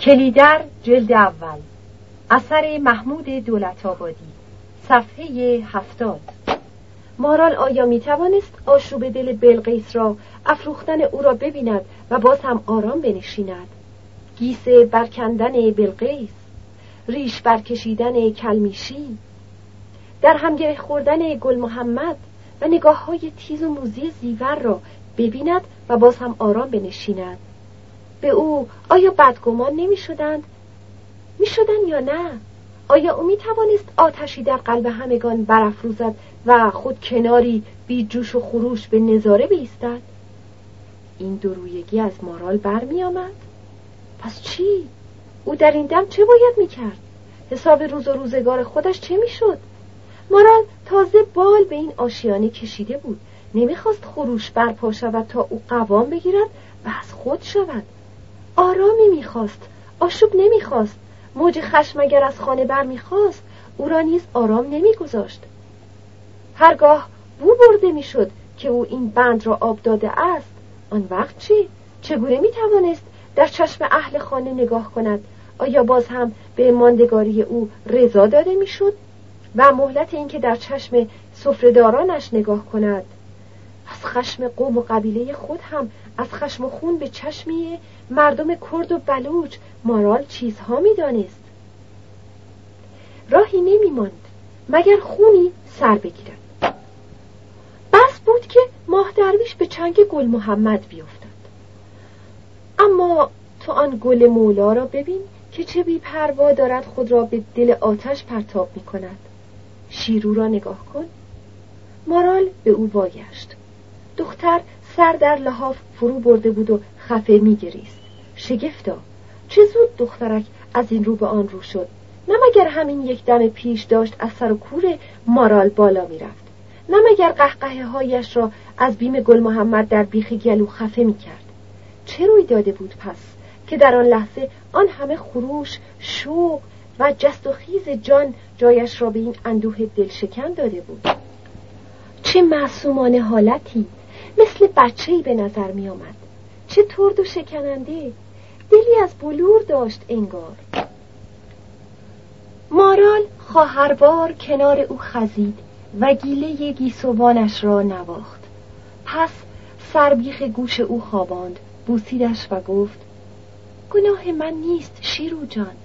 کلیدر جلد اول. اثر محمود دولت آبادی. صفحه هفتاد. مارال آیا می توانست آشوب دل بلقیس را افروختن او را ببیند و باز هم آرام بنشیند؟ گیس برکندن بلقیس ریش برکشیدن کلمیشی در همگره خوردن گل محمد و نگاه های تیز و موزی زیور را ببیند و باز هم آرام بنشیند؟ به او آیا بدگمان نمی شدند؟ می شدن یا نه؟ آیا او می توانست آتشی در قلب همگان برافروزد و خود کناری بی جوش و خروش به نظاره بیستد؟ این درویگی از مارال برمی آمد؟ پس چی؟ او در این دم چه باید می کرد؟ حساب روز و روزگار خودش چه می شد؟ مارال تازه بال به این آشیانه کشیده بود نمی‌خواست خروش برپا شود تا او قوام بگیرد و از خود شود آرامی می‌خواست آشوب نمی‌خواست. موج خشم اگر از خانه بر می‌خواست او را نیز آرام نمیگذاشت. هرگاه بو برده می‌شد که او این بند را آب داده است آن وقت چی؟ چگونه می‌توانست در چشم اهل خانه نگاه کند؟ آیا باز هم به ماندگاری او رضا داده می‌شد؟ و مهلت اینکه در چشم سفرهدارانش نگاه کند. از خشم قوم و قبیله خود هم از خشم خون به چشمی مردم کرد و بلوچ مارال چیزها می‌دانست. راهی نمیماند مگر خونی سر بگیرد. بس بود که ماه درویش به چنگ گل محمد بیفتد اما تو آن گل مولا را ببین که چه بی پروا دارد خود را به دل آتش پرتاب می کند شیرو را نگاه کن. مارال به او واگشت دختر سر در لحاف فرو برده بود و خفه میگریست. شگفتا. چه زود دخترک از این رو به آن رو شد. نه مگر همین یک دم پیش داشت از سر و کور مارال بالا می‌رفت. نه مگر قهقه هایش را از بیم گل محمد در بیخ گلو خفه می‌کرد. چه روی داده بود پس که در آن لحظه آن همه خروش شوق و جست و خیز جان جایش را به این اندوه دلشکن داده بود؟ چه معصومانه حالتی. مثل بچه‌ای به نظر می آمد چه ترد و شکننده. دلی از بلور داشت انگار. مارال خواهربار کنار او خزید و گیله گیسوانش را نواخت. پس سربیخ گوش او خواباند بوسیدش و گفت گناه من نیست شیرو جان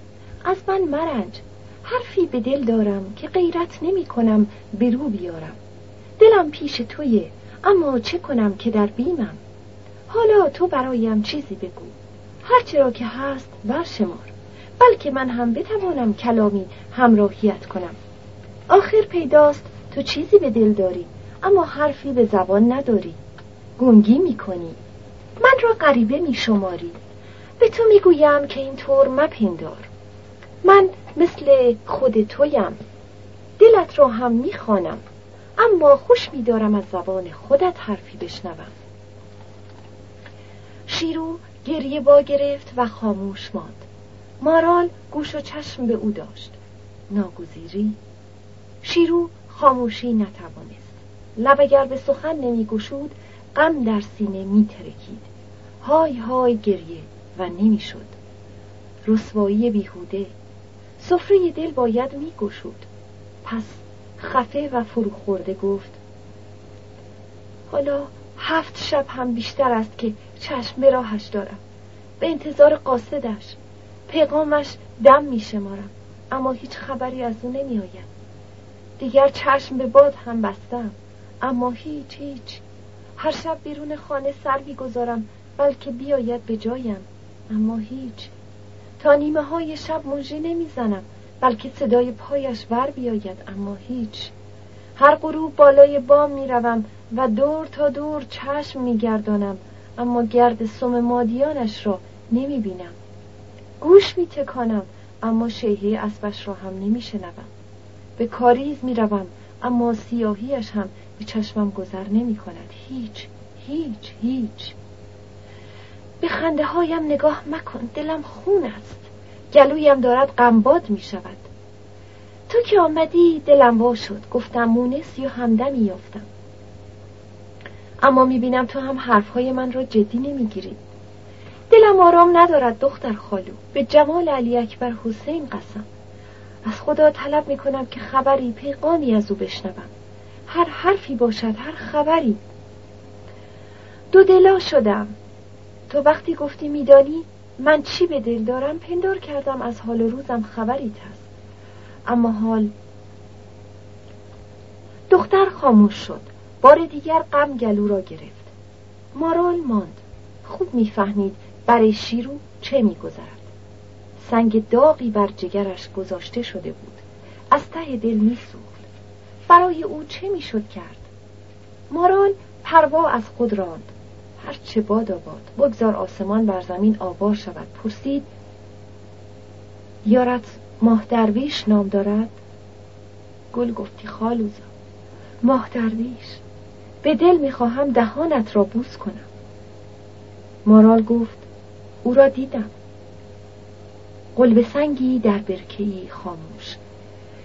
از من مرنج. حرفی به دل دارم که غیرت نمی کنم به رو بیارم. دلم پیش تویه اما چه کنم که در بیمم؟ حالا تو برایم چیزی بگو. هرچه را که هست برشمار. بلکه من هم بتوانم کلامی همراهیت کنم. آخر پیداست تو چیزی به دل داری اما حرفی به زبان نداری. گنگی می‌کنی. من را غریبه میشماری. به تو می‌گویم که اینطور مپندار. من مثل خود تویم. دلت را هم می‌خوانم اما خوش میدارم از زبان خودت حرفی بشنوم. شیرو گریه با گرفت و خاموش ماند. مارال گوش و چشم به او داشت. ناگزیری. شیرو خاموشی نتوانست. لب اگر به سخن نمیگشود غم در سینه میترکید های های گریه و نمی‌شد رسوایی بیهوده. سفره دل باید میگشود پس خفه و فروخورده گفت حالا هفت شب هم بیشتر است که چشم به راهش دارم. به انتظار قاصدش. پیغامش دم می شمارم. اما هیچ خبری از او نمی آید دیگر چشم به باد هم بستم. اما هیچ هیچ. هر شب بیرون خانه سر گذارم بلکه بیاید به جایم. اما هیچ. تا نیمه های شب نمی نمی‌زنم بلکه صدای پایش ور بیاید. اما هیچ. هر غروب بالای بام می‌روم و دور تا دور چشم میگردانم اما گرد سم مادیانش را نمی‌بینم. گوش میتکانم اما شیهه اسبش را هم نمیشنوم. به کاریز می‌روم اما سیاهیش هم به چشمم گذر نمی کند هیچ هیچ هیچ. به خنده هایم نگاه مکن دلم خون است. گلویم دارد غمباد می شود تو که آمدی دلم وا شد. گفتم مونس یا همدمی یافتم. اما می‌بینم تو هم حرفهای من را جدی نمی‌گیری. دلم آرام ندارد دختر خالو. به جمال علی اکبر حسین قسم. از خدا طلب می کنم که خبری پیغامی از او بشنوم. هر حرفی باشد هر خبری. دو دلا شدم. تو وقتی گفتی میدانی من چی به دل دارم؟ پندار کردم از حال روزم خبری هست اما حال دختر خاموش شد. بار دیگر غم گلو را گرفت. مارال ماند. خوب می‌فهمید برای شیرو چه میگذرد. سنگ داغی بر جگرش گذاشته شده بود. از ته دل میسوخت. برای او چه می‌شد کرد؟ مارال پروا از خود راند. هر چه باد آباد. بگذار آسمان بر زمین آوار شود. پرسید یارت ماه درویش نام دارد؟ گل گفتی خالوزا. ماه درویش. به دل می‌خواهم دهانت را بوس کنم. مارال گفت او را دیدم. قلب سنگی در برکهی خاموش.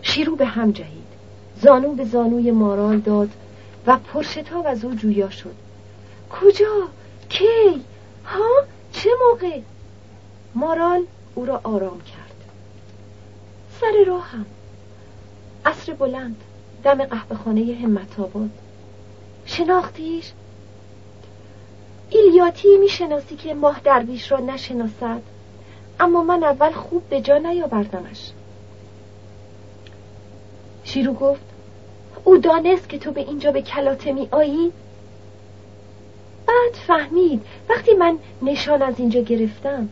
شیرو به هم جهید. زانو به زانوی مارال داد و پرشتاب از او جویا شد. کجا؟ کی؟ ها؟ چه موقع؟ مارال او را آرام کرد. سر راهم. عصر بلند دم قهوه خانه همت آباد شناختیش؟ ایلیاتی می‌شناسی که ماه درویش را نشناسد اما من اول خوب به جا نیاوردمش. شیرو گفت او دانست که تو به اینجا به کلاته می آیی؟ بعد فهمید وقتی من نشان از اینجا گرفتم.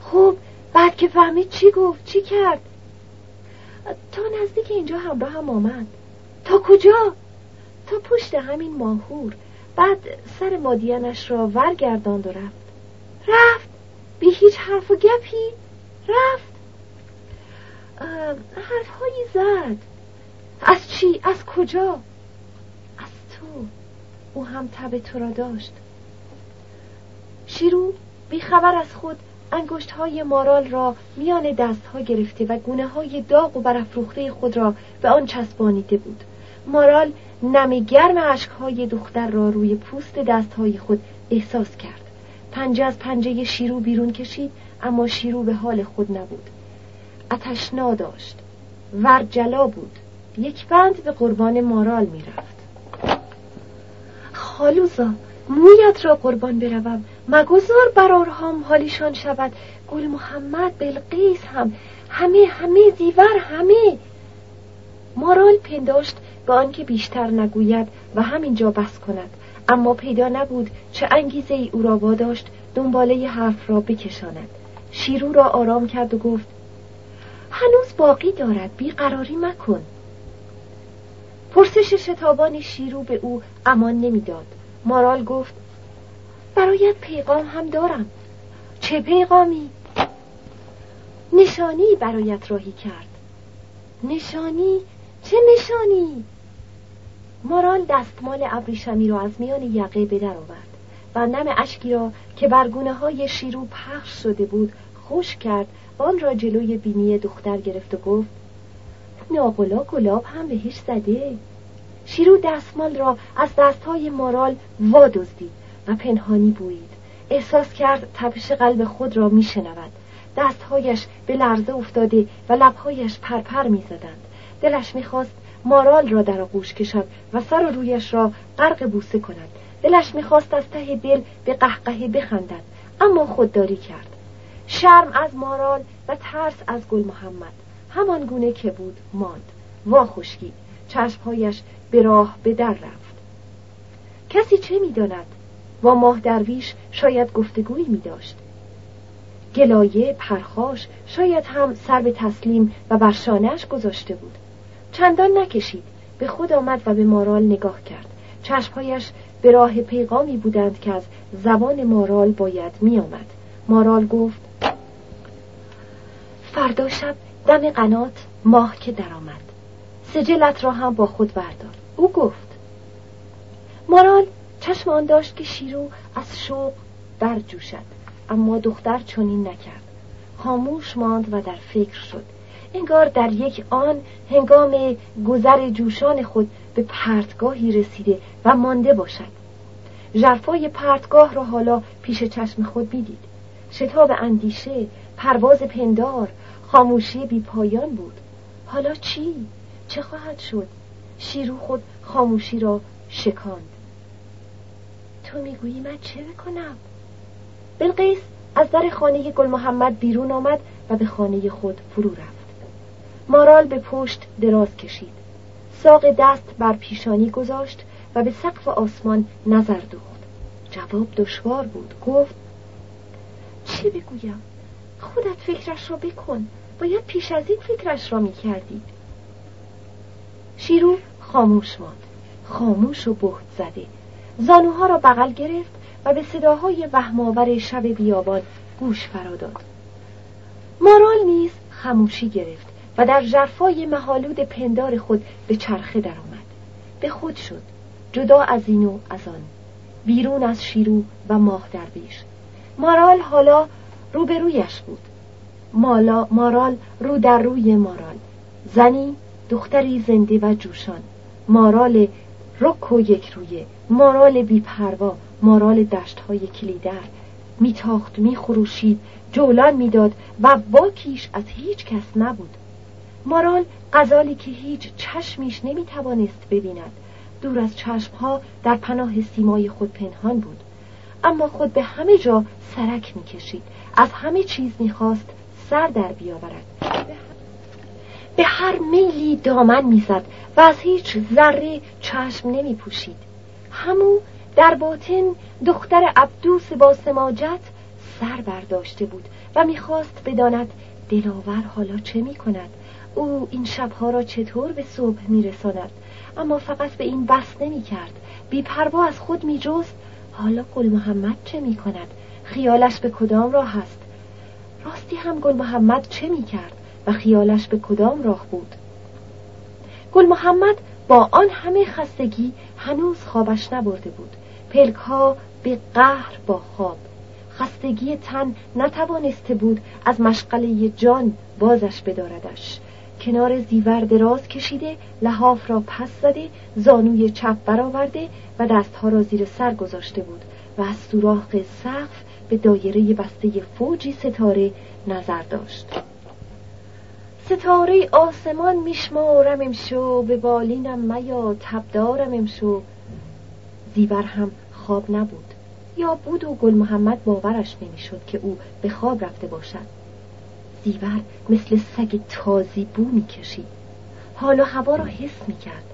خب بعد که فهمید چی گفت چی کرد؟ تا نزدیک اینجا همراه هم آمد. تا کجا؟ تا پشت همین ماهور. بعد سر مادیانش را ورگرداند و رفت. رفت؟ بی هیچ حرف و گپی؟ رفت؟ حرفهایی زد. از چی؟ از کجا؟ از تو. او هم تب تو را داشت. شیرو بیخبر از خود انگشت های مارال را میان دست ها گرفته و گونه های داغ و برافروخته خود را به آن چسبانیده بود. مارال نم گرم های دختر را روی پوست دست های خود احساس کرد. پنجه از پنجه شیرو بیرون کشید اما شیرو به حال خود نبود. اتشنا داشت. ورجلا بود. یک بند به قربان مارال می‌رفت خالوزا مویت را قربان بروم. مگذار برارهام حالیشان شود. گل محمد بلقیس هم. همه همه زیور همه. مارال پنداشت به آنکه بیشتر نگوید و همینجا بس کند اما پیدا نبود چه انگیزه ای او را واداشت دنباله حرف را بکشاند شیرو را آرام کرد و گفت هنوز باقی دارد بیقراری مکن پرسش شتابان شیرو به او امان نمی‌داد مارال گفت برایت پیغام هم دارم چه پیغامی؟ نشانی برایت راهی کرد نشانی؟ چه نشانی؟ مارال دستمال ابریشمی را از میان یقه به در آورد و نم اشکی را که برگونه های شیرو پخش شده بود خوش کرد و آن را جلوی بینی دختر گرفت و گفت ناقلا گلاب هم بهش زده. شیرو دستمال را از دستهای مارال وادزدید و پنهانی بویید. احساس کرد تپش قلب خود را میشنود. دستهایش به لرزه افتاده و لبهایش پرپر می‌زدند. دلش می‌خواست مارال را در آغوش کشد و سر و رویش را غرق بوسه کند. دلش می‌خواست از ته دل به قهقهه بخندد اما خودداری کرد. شرم از مارال و ترس از گل محمد. همان گونه که بود ماند. وا خشکی. چشمهایش به راه به در رفت. کسی چه می‌داند؟ با ماه درویش شاید گفتگویی می داشت. گلایه پرخاش شاید هم سر به تسلیم و بر گذاشته بود. چندان نکشید. به خود آمد و به مارال نگاه کرد. چشمهایش به راه پیغامی بودند که از زبان مارال باید می آمد. مارال گفت فردا شب دم قنات ماه که درآمد. سجلت را هم با خود بردار. او گفت مارال چشم آن داشت که شیرو از شوق برجوشد اما دختر چنین نکرد. خاموش ماند و در فکر شد. انگار در یک آن هنگام گذر جوشان خود به پرتگاهی رسیده و مانده باشد ژرفای پرتگاه را حالا پیش چشم خود می‌دید شتاب اندیشه پرواز پندار خاموشی بی پایان بود حالا چی؟ چه خواهد شد؟ شیرو خود خاموشی را شکاند تو می‌گویی من چه بکنم؟ بلقیس از در خانه گل محمد بیرون آمد و به خانه خود فرو رفت مارال به پشت دراز کشید. ساق دست بر پیشانی گذاشت و به سقف آسمان نظر دوخت. جواب دشوار بود گفت چی بگویم؟ خودت فکرش را بکن. باید پیش از این فکرش را می‌کردی. شیرو خاموش ماند. خاموش و بهت زده. زانوها را بغل گرفت و به صداهای وهمآور شب بیابان گوش فراداد مارال نیز خموشی گرفت. و در جرفای محالود پندار خود به چرخه درآمد. به خود شد. جدا از این و از آن. بیرون از شیرو و ماه درویش مارال حالا روبرویش بود. مالا مارال رو در روی مارال. زنی دختری زنده و جوشان. مارال رک و یک رویه. مارال بیپروا مارال دشت های کلیدر. میتاخت میخروشید. جولان می‌داد و باکیش از هیچ کس نبود. مارال غزالی که هیچ چشمیش نمی‌توانست ببیند. دور از چشمها در پناه سیمای خود پنهان بود. اما خود به همه جا سرک می‌کشید. از همه چیز می‌خواست سر در بیاورد. به هر میلی دامن می‌زد و از هیچ ذره چشم نمی پوشید همو در باطن دختر عبدوس با سماجت سر برداشته بود و می‌خواست بداند دلاور حالا چه می کند او این شبها را چطور به صبح میرساند؟ اما فقط به این بس نمی کرد بی پروا از خود می جست حالا گل محمد چه می کند خیالش به کدام راه است؟ راستی هم گل محمد چه می کرد و خیالش به کدام راه بود؟ گل محمد با آن همه خستگی هنوز خوابش نبرده بود. پلک ها به قهر با خواب. خستگی تن نتوانسته بود از مشغله جان بازش بداردش. کنار زیور دراز کشیده لحاف را پس زده زانوی چپ برآورده و دستها را زیر سر گذاشته بود و از سوراخ سقف به دایره بسته فوجی ستاره نظر داشت. ستاره آسمان میشمارم امشو به بالینم میا تبدارم امشو. زیور هم خواب نبود. یا بود و گل محمد باورش نمی‌شد که او به خواب رفته باشد. زیور مثل سگ تازی بو می‌کشید حالا هوا را حس می‌کرد.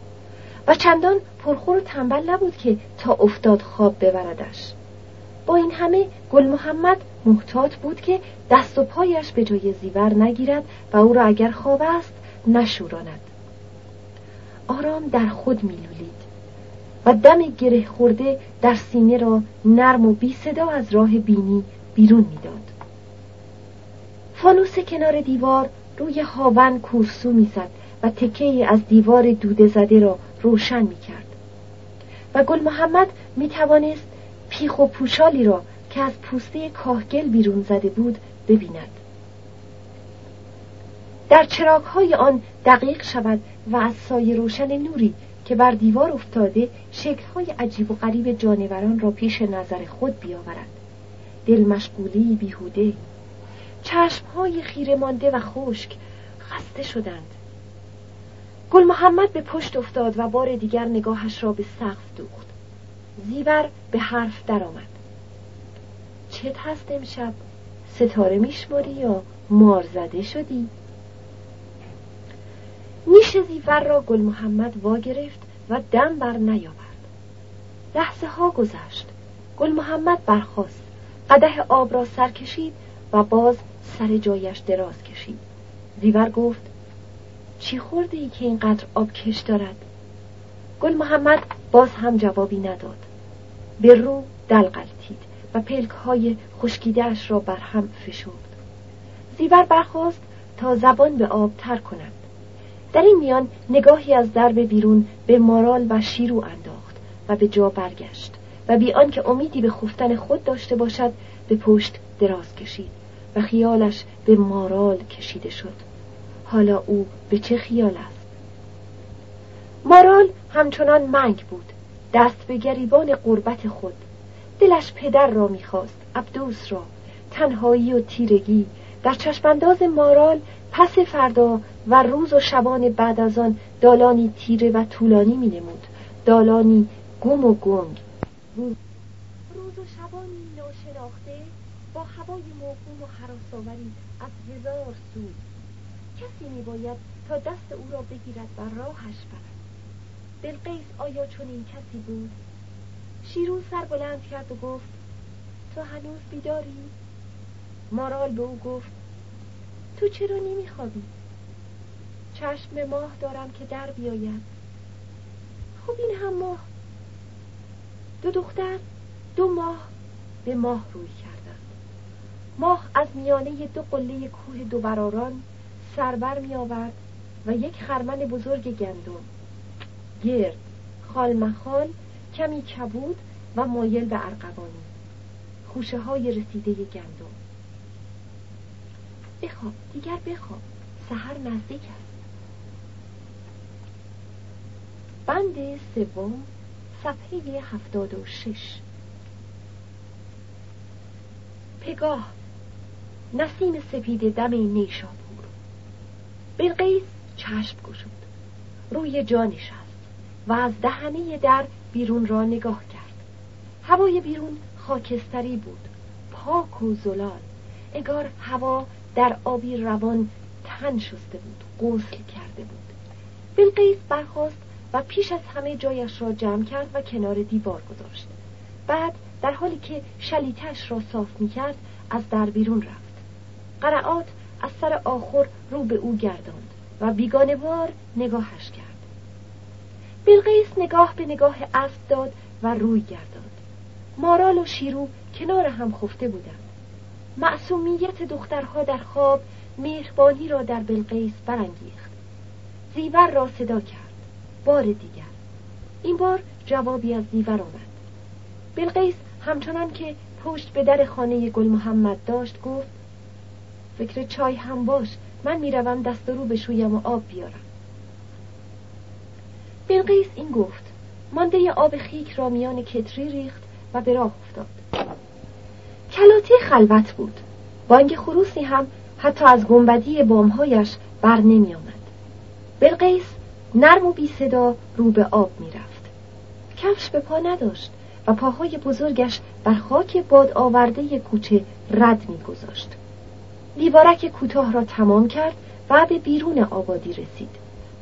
و چندان پرخور و تنبل نبود که تا افتاد خواب ببردش. با این همه گل محمد محتاط بود که دست و پایش به جای زیور نگیرد و او را اگر خواب است نشوراند. آرام در خود میلولید و دم گره خورده در سینه را نرم و بی صدا از راه بینی بیرون می‌داد. فانوس کنار دیوار روی هاون کورسو می‌زد و تکه از دیوار دوده زده را روشن می‌کرد. و گل محمد می توانست پیخ و پوشالی را که از پوسته کاهگل بیرون زده بود ببیند. در چراغ های آن دقیق شود و از سایه روشن نوری که بر دیوار افتاده های عجیب و غریب جانوران را پیش نظر خود بیاورد. دل مشغولی بیهوده های خیره مانده و خشک خسته شدند. گل محمد به پشت افتاد و بار دیگر نگاهش را به سقف دوخت. زیور به حرف درآمد. چت هست امشب؟ ستاره میشماری یا مار زده شدی؟ نیش زیور را گل محمد وا گرفت و دم بر نیاورد. لحظه ها گذشت. گل محمد برخاست. قده آب را سر کشید و باز سر جایش دراز کشید. زیور گفت چی خورده ای که اینقدر آب کش دارد؟ گل محمد باز هم جوابی نداد. به رو دل و پلک های خشکیدهش را بر هم فشرد. زیور برخواست تا زبان به آب تر کند. در این میان نگاهی از درب بیرون به مارال و شیرو انداخت و به جا برگشت و بی آنکه امیدی به خفتن خود داشته باشد به پشت دراز کشید. و خیالش به مارال کشیده شد. حالا او به چه خیال است؟ مارال همچنان منگ بود دست به گریبان قربت خود. دلش پدر را می‌خواست عبدوس را. تنهایی و تیرگی. در چشمانداز مارال پس فردا و روز و شبان بعد از آن دالانی تیره و طولانی می نمود دالانی گم و گنگ. روز و شبانی ناشناخته. با هوای موهوم و حراسآوری از هزار سو. کسی می باید تا دست او را بگیرد و راهش برد. بلقیس آیا چون این کسی بود؟ شیرون سر بلند کرد و گفت تو هنوز بیداری؟ مارال به او گفت تو چرا نمیخوابی؟ چشم ماه دارم که در بیاید. خب این هم ماه. دو دختر دو ماه به ماه روی ماه از میانه دو قله کوه دو براران سربر می آورد و یک خرمن بزرگ گندم. گرد خالمخال کمی کبود و مایل به ارقوانی خوشه های رسیده گندم. بخواب دیگر بخواب. سحر نزدیک است. بند سوم صفحه هفتاد و شش. پگاه. نسیم سپید دم نیشابور بلقیس چشم گشود. روی جا نشست و از دهنه در بیرون را نگاه کرد. هوای بیرون خاکستری بود. پاک و زلال. انگار هوا در آبی روان تن شسته بود غسل کرده بود. بلقیس برخواست و پیش از همه جایش را جمع کرد و کنار دیوار گذاشت. بعد در حالی که شلیتش را صاف می کرد از در بیرون رفت. قرعات از سر آخر رو به او گرداند و بیگانه نگاهش کرد. بلقیس نگاه به نگاه اسب داد و روی گرداند. مارال و شیرو کنار هم خفته بودند. معصومیت دخترها در خواب مهربانی را در بلقیس برانگیخت. زیور را صدا کرد. بار دیگر. این بار جوابی از زیور آمد. بلقیس همچنان که پشت به در خانه گل محمد داشت گفت فکر چای هم باش. من می‌روم دست رو بشویم و آب بیارم. بلقیس این گفت. مانده آب خیک را میان کتری ریخت و به راه افتاد. کلاتی خلوت بود. بانگ خروسی هم حتی از گنبدی بامهایش بر نمی آمد بلقیس نرم و بی صدا رو به آب می رفت کفش به پا نداشت و پاهای بزرگش بر خاک باد آورده کوچه رد می گذاشت دیوارک کوتاه را تمام کرد و به بیرون آبادی رسید.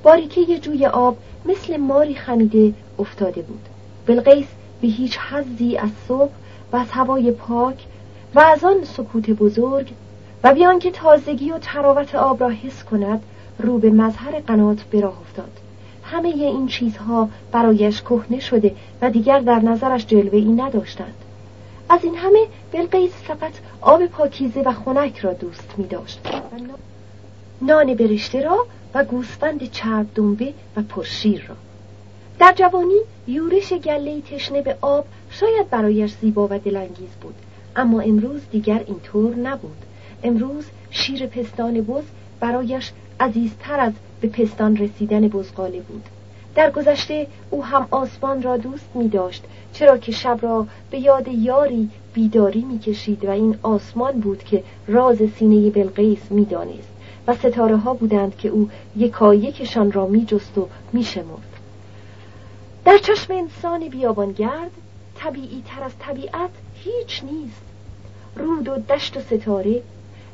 باریکه جوی آب مثل ماری خمیده افتاده بود. بلقیس به هیچ حزی از صبح و از هوای پاک و از آن سکوت بزرگ و بیان که تازگی و تراوت آب را حس کند رو به مظهر قنات به راه افتاد. همه این چیزها برایش کهنه شده و دیگر در نظرش جلوه ای نداشتند. از این همه بلقیس فقط آب پاکیزه و خنک را دوست می داشت. نان برشته را و گوسفند چرب دنبه و پرشیر را. در جوانی یورش گله تشنه به آب شاید برایش زیبا و دلانگیز بود اما امروز دیگر اینطور نبود. امروز شیر پستان بز برایش عزیزتر از به پستان رسیدن بزغاله بود. در گذشته او هم آسمان را دوست می داشت چرا که شب را به یاد یاری بیداری می کشید و این آسمان بود که راز سینه بلقیس می دانست و ستاره ها بودند که او یکایکشان را می جست و می شمرد. در چشم انسان بیابانگرد طبیعی تر از طبیعت هیچ نیست رود و دشت و ستاره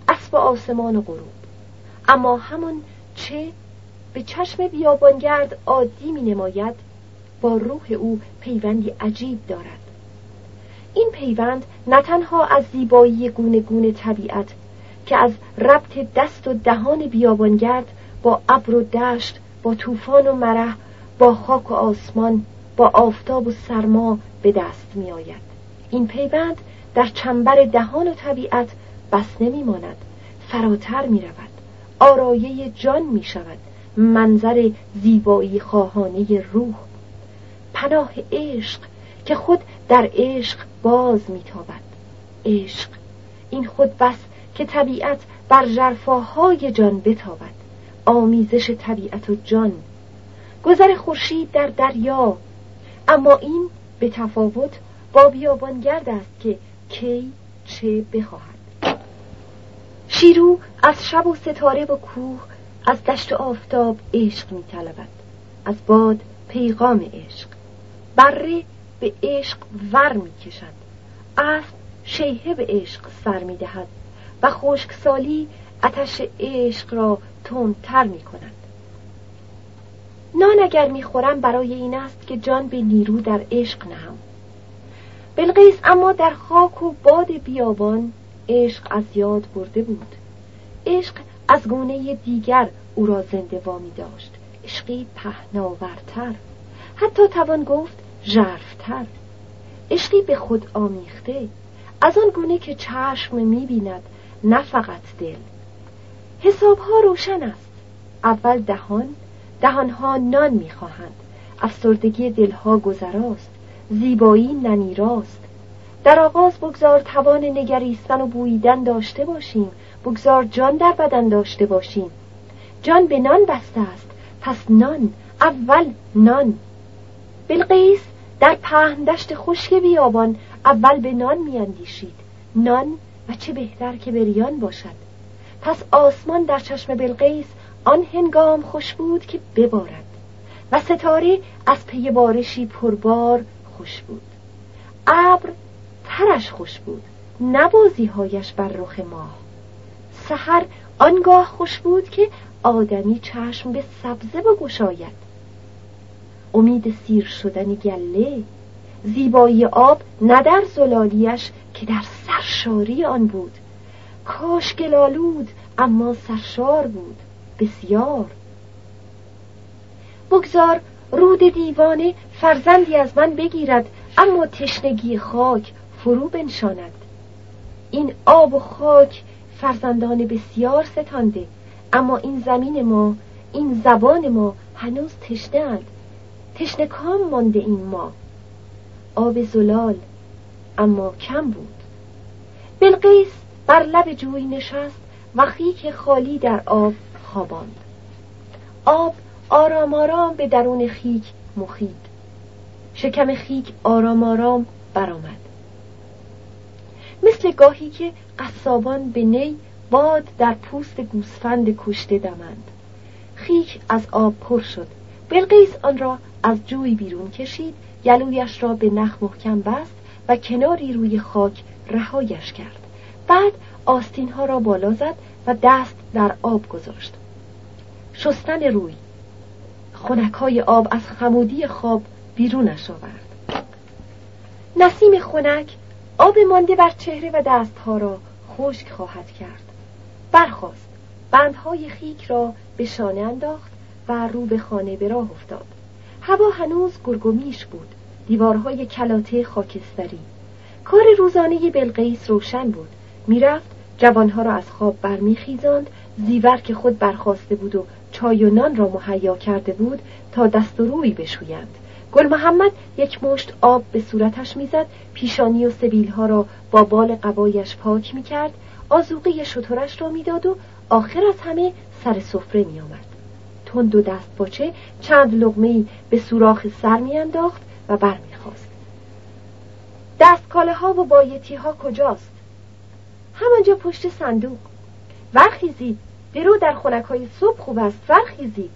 اسب آسمان و غروب اما همون چه به چشم بیابانگرد عادی می نماید با روح او پیوندی عجیب دارد این پیوند نه تنها از زیبایی گونه گونه طبیعت که از ربط دست و دهان بیابانگرد با ابر و دشت با طوفان و مره با خاک و آسمان با آفتاب و سرما به دست می آید. این پیوند در چنبر دهان و طبیعت بس نمی ماند فراتر می رود آرایه جان می شود منظر زیبایی خواهانه روح. پناه عشق که خود در عشق باز میتابد. عشق این خود بس که طبیعت بر جرفاهای جان بتابد. آمیزش طبیعت و جان. گذر خورشید در دریا. اما این به تفاوت با بیابانگرد است که کی چه بخواهد. شیرو از شب و ستاره و کوه از دشت آفتاب عشق می طلبد. از باد پیغام عشق. بره به عشق ور می کشد اسب شیهه به عشق سر می دهد و خشکسالی اتش عشق را تندتر می کند نان اگر می‌خورم برای این است که جان به نیرو در عشق نهم. بلقیس اما در خاک و باد بیابان عشق از یاد برده بود. عشق از گونه دیگر او را زنده وامی داشت. عشقی پهناورتر. حتی توان گفت ژرفتر. عشقی به خود آمیخته. از آن گونه که چشم می‌بیند نه فقط دل. حسابها روشن است. اول دهان دهانها نان می‌خواهند افسردگی دلها گذراست. زیبایی نمیراست در آغاز بگذار توان نگریستن و بوییدن داشته باشیم. بگذار جان در بدن داشته باشیم. جان به نان بسته است. پس نان اول نان. بلقیس در پهندشت خشک بیابان اول به نان میاندیشید. نان و چه بهتر که بریان باشد. پس آسمان در چشم بلقیس آن هنگام خوش بود که ببارد. و ستاره از پی بارشی پربار خوش بود. ابر ترش خوش بود. نبازی هایش بر رخ ماه. سحر آنگاه خوش بود که آدمی چشم به سبزه بگشاید. امید سیر شدن گله زیبایی آب نه در زلالیش که در سرشاری آن بود. کاش گلالود اما سرشار بود. بسیار. بگذار رود دیوانه فرزندی از من بگیرد اما تشنگی خاک فرو بنشاند. این آب و خاک فرزندان بسیار ستانده. اما این زمین ما این زبان ما هنوز تشنه اند. تشنه کام مانده این ما. آب زلال اما کم بود. بلقیس بر لب جوی نشست و خیک خالی در آب خواباند. آب آرام آرام به درون خیک مخید. شکم خیک آرام آرام برآمد. مثل گاهی که قصابان به نی باد در پوست گوسفند کشته دمند. خیک از آب پر شد. بلقیس آن را از جوی بیرون کشید گلویش را به نخ محکم بست و کناری روی خاک رهایش کرد. بعد آستین ها را بالا زد و دست در آب گذاشت. شستن روی. خونک های آب از خمودی خواب بیرونش آورد. نسیم خنک آب مانده بر چهره و دستها را خشک خواهد کرد. برخاست. بندهای خیک را به شانه انداخت و رو به خانه به راه افتاد. هوا هنوز گرگومیش بود. دیوارهای کلاته خاکستری. کار روزانه بلقیس روشن بود. می‌رفت جوانها را از خواب برمیخیزاند. زیور که خود برخواسته بود و چای و نان را مهیا کرده بود تا دست و روی بشویند. گل محمد یک مشت آب به صورتش می‌زد. پیشانی و سبیلها را با بال قبایش پاک می‌کرد. آزوقه شطورش را می‌داد و آخر از همه سر سفره میآمد. تند و دست باچه چند لغمه به سوراخ سر میانداخت و برمیخواست دستکاله ها و بایتی ها کجاست همانجا پشت صندوق. ورخیزید. درو در خونک های صبح خوب است. ورخیزید.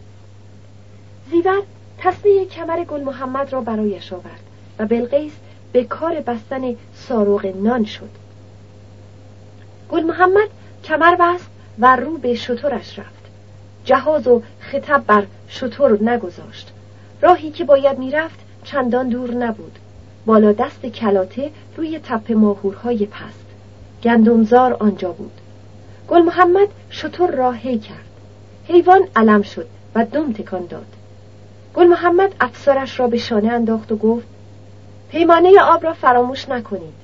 زیور تصمه کمر گل محمد را برایش آورد و بلقیس به کار بستن ساروغ نان شد. گل محمد کمر بست و رو به شطورش رفت. جهاز و خطب بر شطور نگذاشت. راهی که باید می‌رفت چندان دور نبود. بالا دست کلاته روی تپه ماهورهای پست. گندمزار آنجا بود. گل محمد شطور را هی کرد. حیوان علم شد و دم تکان داد. گل محمد افسارش را به شانه انداخت و گفت پیمانه آب را فراموش نکنید.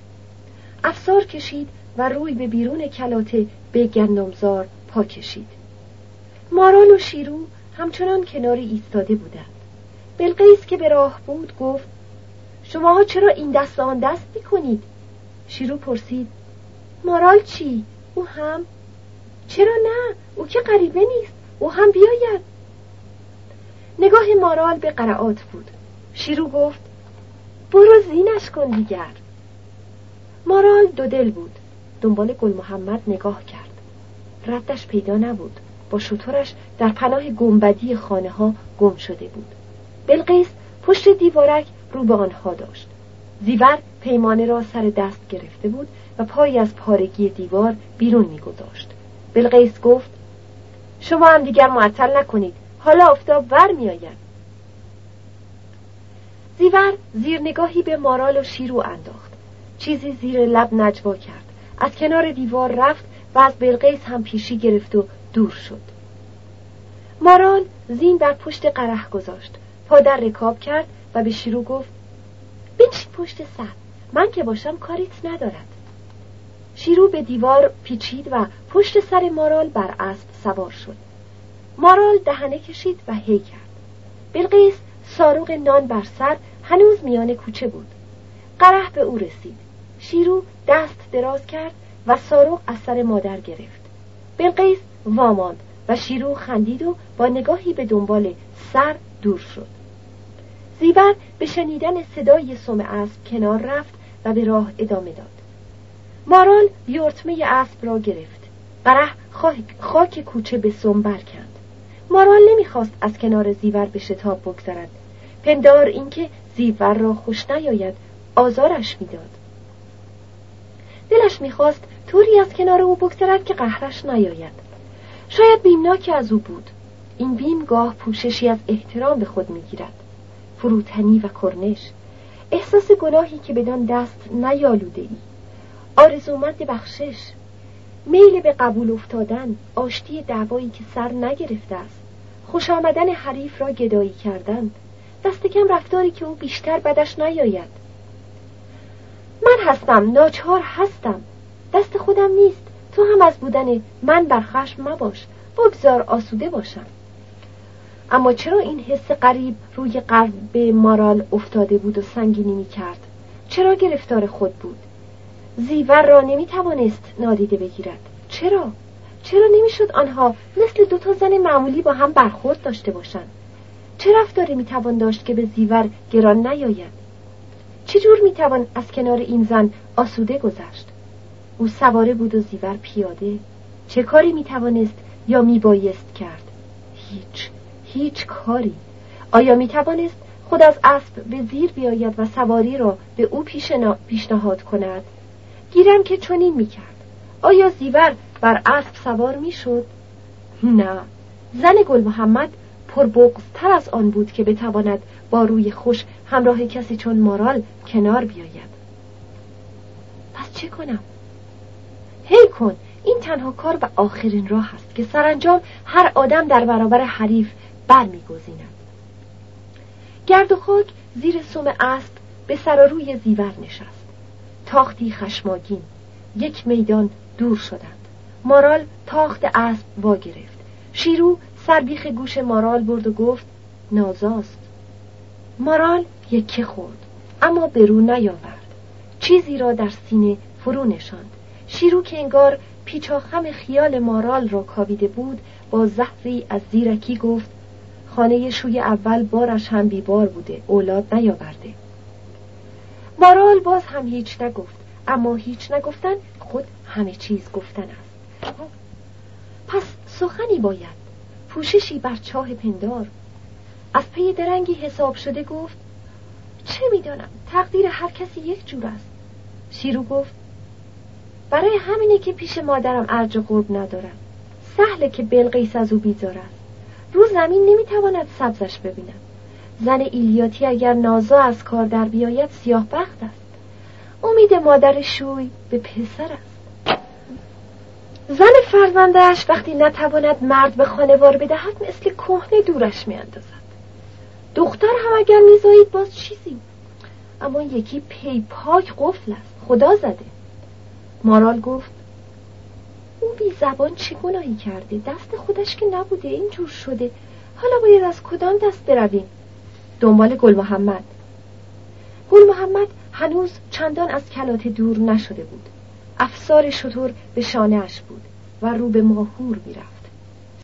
افسار کشید و روی به بیرون کلاته به گندمزار پا کشید. مارال و شیرو همچنان کناری ایستاده بودند. بلقیس که به راه بود گفت شماها چرا این دست آن دست می‌کنید؟ شیرو پرسید مارال چی؟ او هم چرا نه؟ او که غریبه نیست. او هم بیاید. نگاه مارال به قرعات بود. شیرو گفت برو زینش کن دیگر. مارال دو دل بود. دنبال گل محمد نگاه کرد. ردش پیدا نبود. با شطورش در پناه گنبدی خانه ها گم شده بود. بلقیس پشت دیوارک رو به آنها داشت. زیور پیمانه را سر دست گرفته بود و پای از پارگی دیوار بیرون میگذاشت. بلقیس گفت شما هم دیگر معطل نکنید. حالا آفتاب ور میآید زیور زیر نگاهی به مارال و شیرو انداخت. چیزی زیر لب نجوا کرد. از کنار دیوار رفت و از بلقیس هم پیشی گرفت و دور شد. مارال زین در پشت قره گذاشت. پا در رکاب کرد و به شیرو گفت بنشین پشت سر. من که باشم کاریت ندارد. شیرو به دیوار پیچید و پشت سر مارال بر اسب سوار شد. مارال دهنه کشید و هی کرد. بلقیس ساروق نان بر سر هنوز میان کوچه بود. قره به او رسید. شیرو دست دراز کرد و ساروق از سر مادر گرفت. بلقیس واماند و شیرو خندید و با نگاهی به دنبال سر دور شد. زیور به شنیدن صدای سم اسب کنار رفت و به راه ادامه داد. مارال یورتمه اسب را گرفت. قره خاک کوچه به سم برکند مارال نمی‌خواست از کنار زیور به شتاب بگذرد. پندار اینکه زیور را خوش نیاید آزارش می‌داد. دلش می‌خواست طوری از کنار او بگذرد که قهرش نیاید. شاید بیمناک از او بود. این بیم گاه پوششی از احترام به خود می‌گیرد. فروتنی و کرنش. احساس گناهی که بدان دست نیالوده ای آرزومند بخشش. میل به قبول افتادن آشتی دعوایی که سر نگرفته است. خوش آمدن حریف را گدایی کردن. دست کم رفتاری که او بیشتر بدش نیاید. من هستم ناچار هستم. دست خودم نیست. تو هم از بودن من بر خشم مباش. بگذار آسوده باشم. اما چرا این حس قریب روی قلب مارال افتاده بود و سنگینی می کرد؟ چرا گرفتار خود بود؟ زیور را نمی توانست نادیده بگیرد چرا؟ چرا نمی‌شد آنها مثل دو تا زن معمولی با هم برخورد داشته باشند؟ چه رفتاری می‌توان داشت که به زیور گران نیاید؟ چجور می‌توان از کنار این زن آسوده گذشت؟ او سواره بود و زیور پیاده چه کاری می‌توانست یا میبایست کرد؟ هیچ هیچ کاری آیا می‌توانست خود از اسب به زیر بیاید و سواری را به او پیشنهاد کند گیرم که چنین می‌کرد. آیا زیور بر اسب سوار می‌شد؟ نه. زن گل محمد پربغزتر از آن بود که بتواند با روی خوش همراه کسی چون مارال کنار بیاید. پس چه کنم؟ هی کن. این تنها کار و آخرین راه است که سرانجام هر آدم در برابر حریف برمیگزیند. گرد و خاک زیر سم اسب به سر روی زیور نشست. تاختی خشماگین یک میدان دور شدند. مارال تاخت اسب وا گرفت. شیرو سربیخ گوش مارال برد و گفت نازاست. مارال یکی خورد اما به رو نیاورد. چیزی را در سینه فرو نشاند. شیرو که انگار پیچاخم خیال مارال را کاویده بود با زهری از زیرکی گفت خانه شوی اول بارش هم بیبار بوده اولاد نیاورده. مارال باز هم هیچ نگفت اما هیچ نگفتن خود همه چیز گفتن است. پس سخنی باید پوششی بر چاه پندار. از پی درنگی حساب شده گفت چه می‌دانم تقدیر هر کسی یک جور است. شیرو گفت برای همینه که پیش مادرم ارج قرب ندارم. سهله که بلقیس از او بیزار است. رو زمین نمی‌تواند سبزش ببیند. زن ایلیاتی اگر نازا از کار در بیاید سیاه بخت است. امید مادر شوی به پسر است. زن فرزندش وقتی نتواند مرد به خانوار بدهد مثل کهنه دورش میاندازد. دختر هم اگر میزایید باز چیزی؟ اما یکی پی پاک قفل است خدا زده. مارال گفت او بی زبان چه گناهی کرده؟ دست خودش که نبوده اینجور شده. حالا باید از کدام دست برویم؟ دنبال گل محمد. گل محمد هنوز چندان از کلات دور نشده بود. افسار شطور به شانه اش بود و رو به ماهور می‌رفت.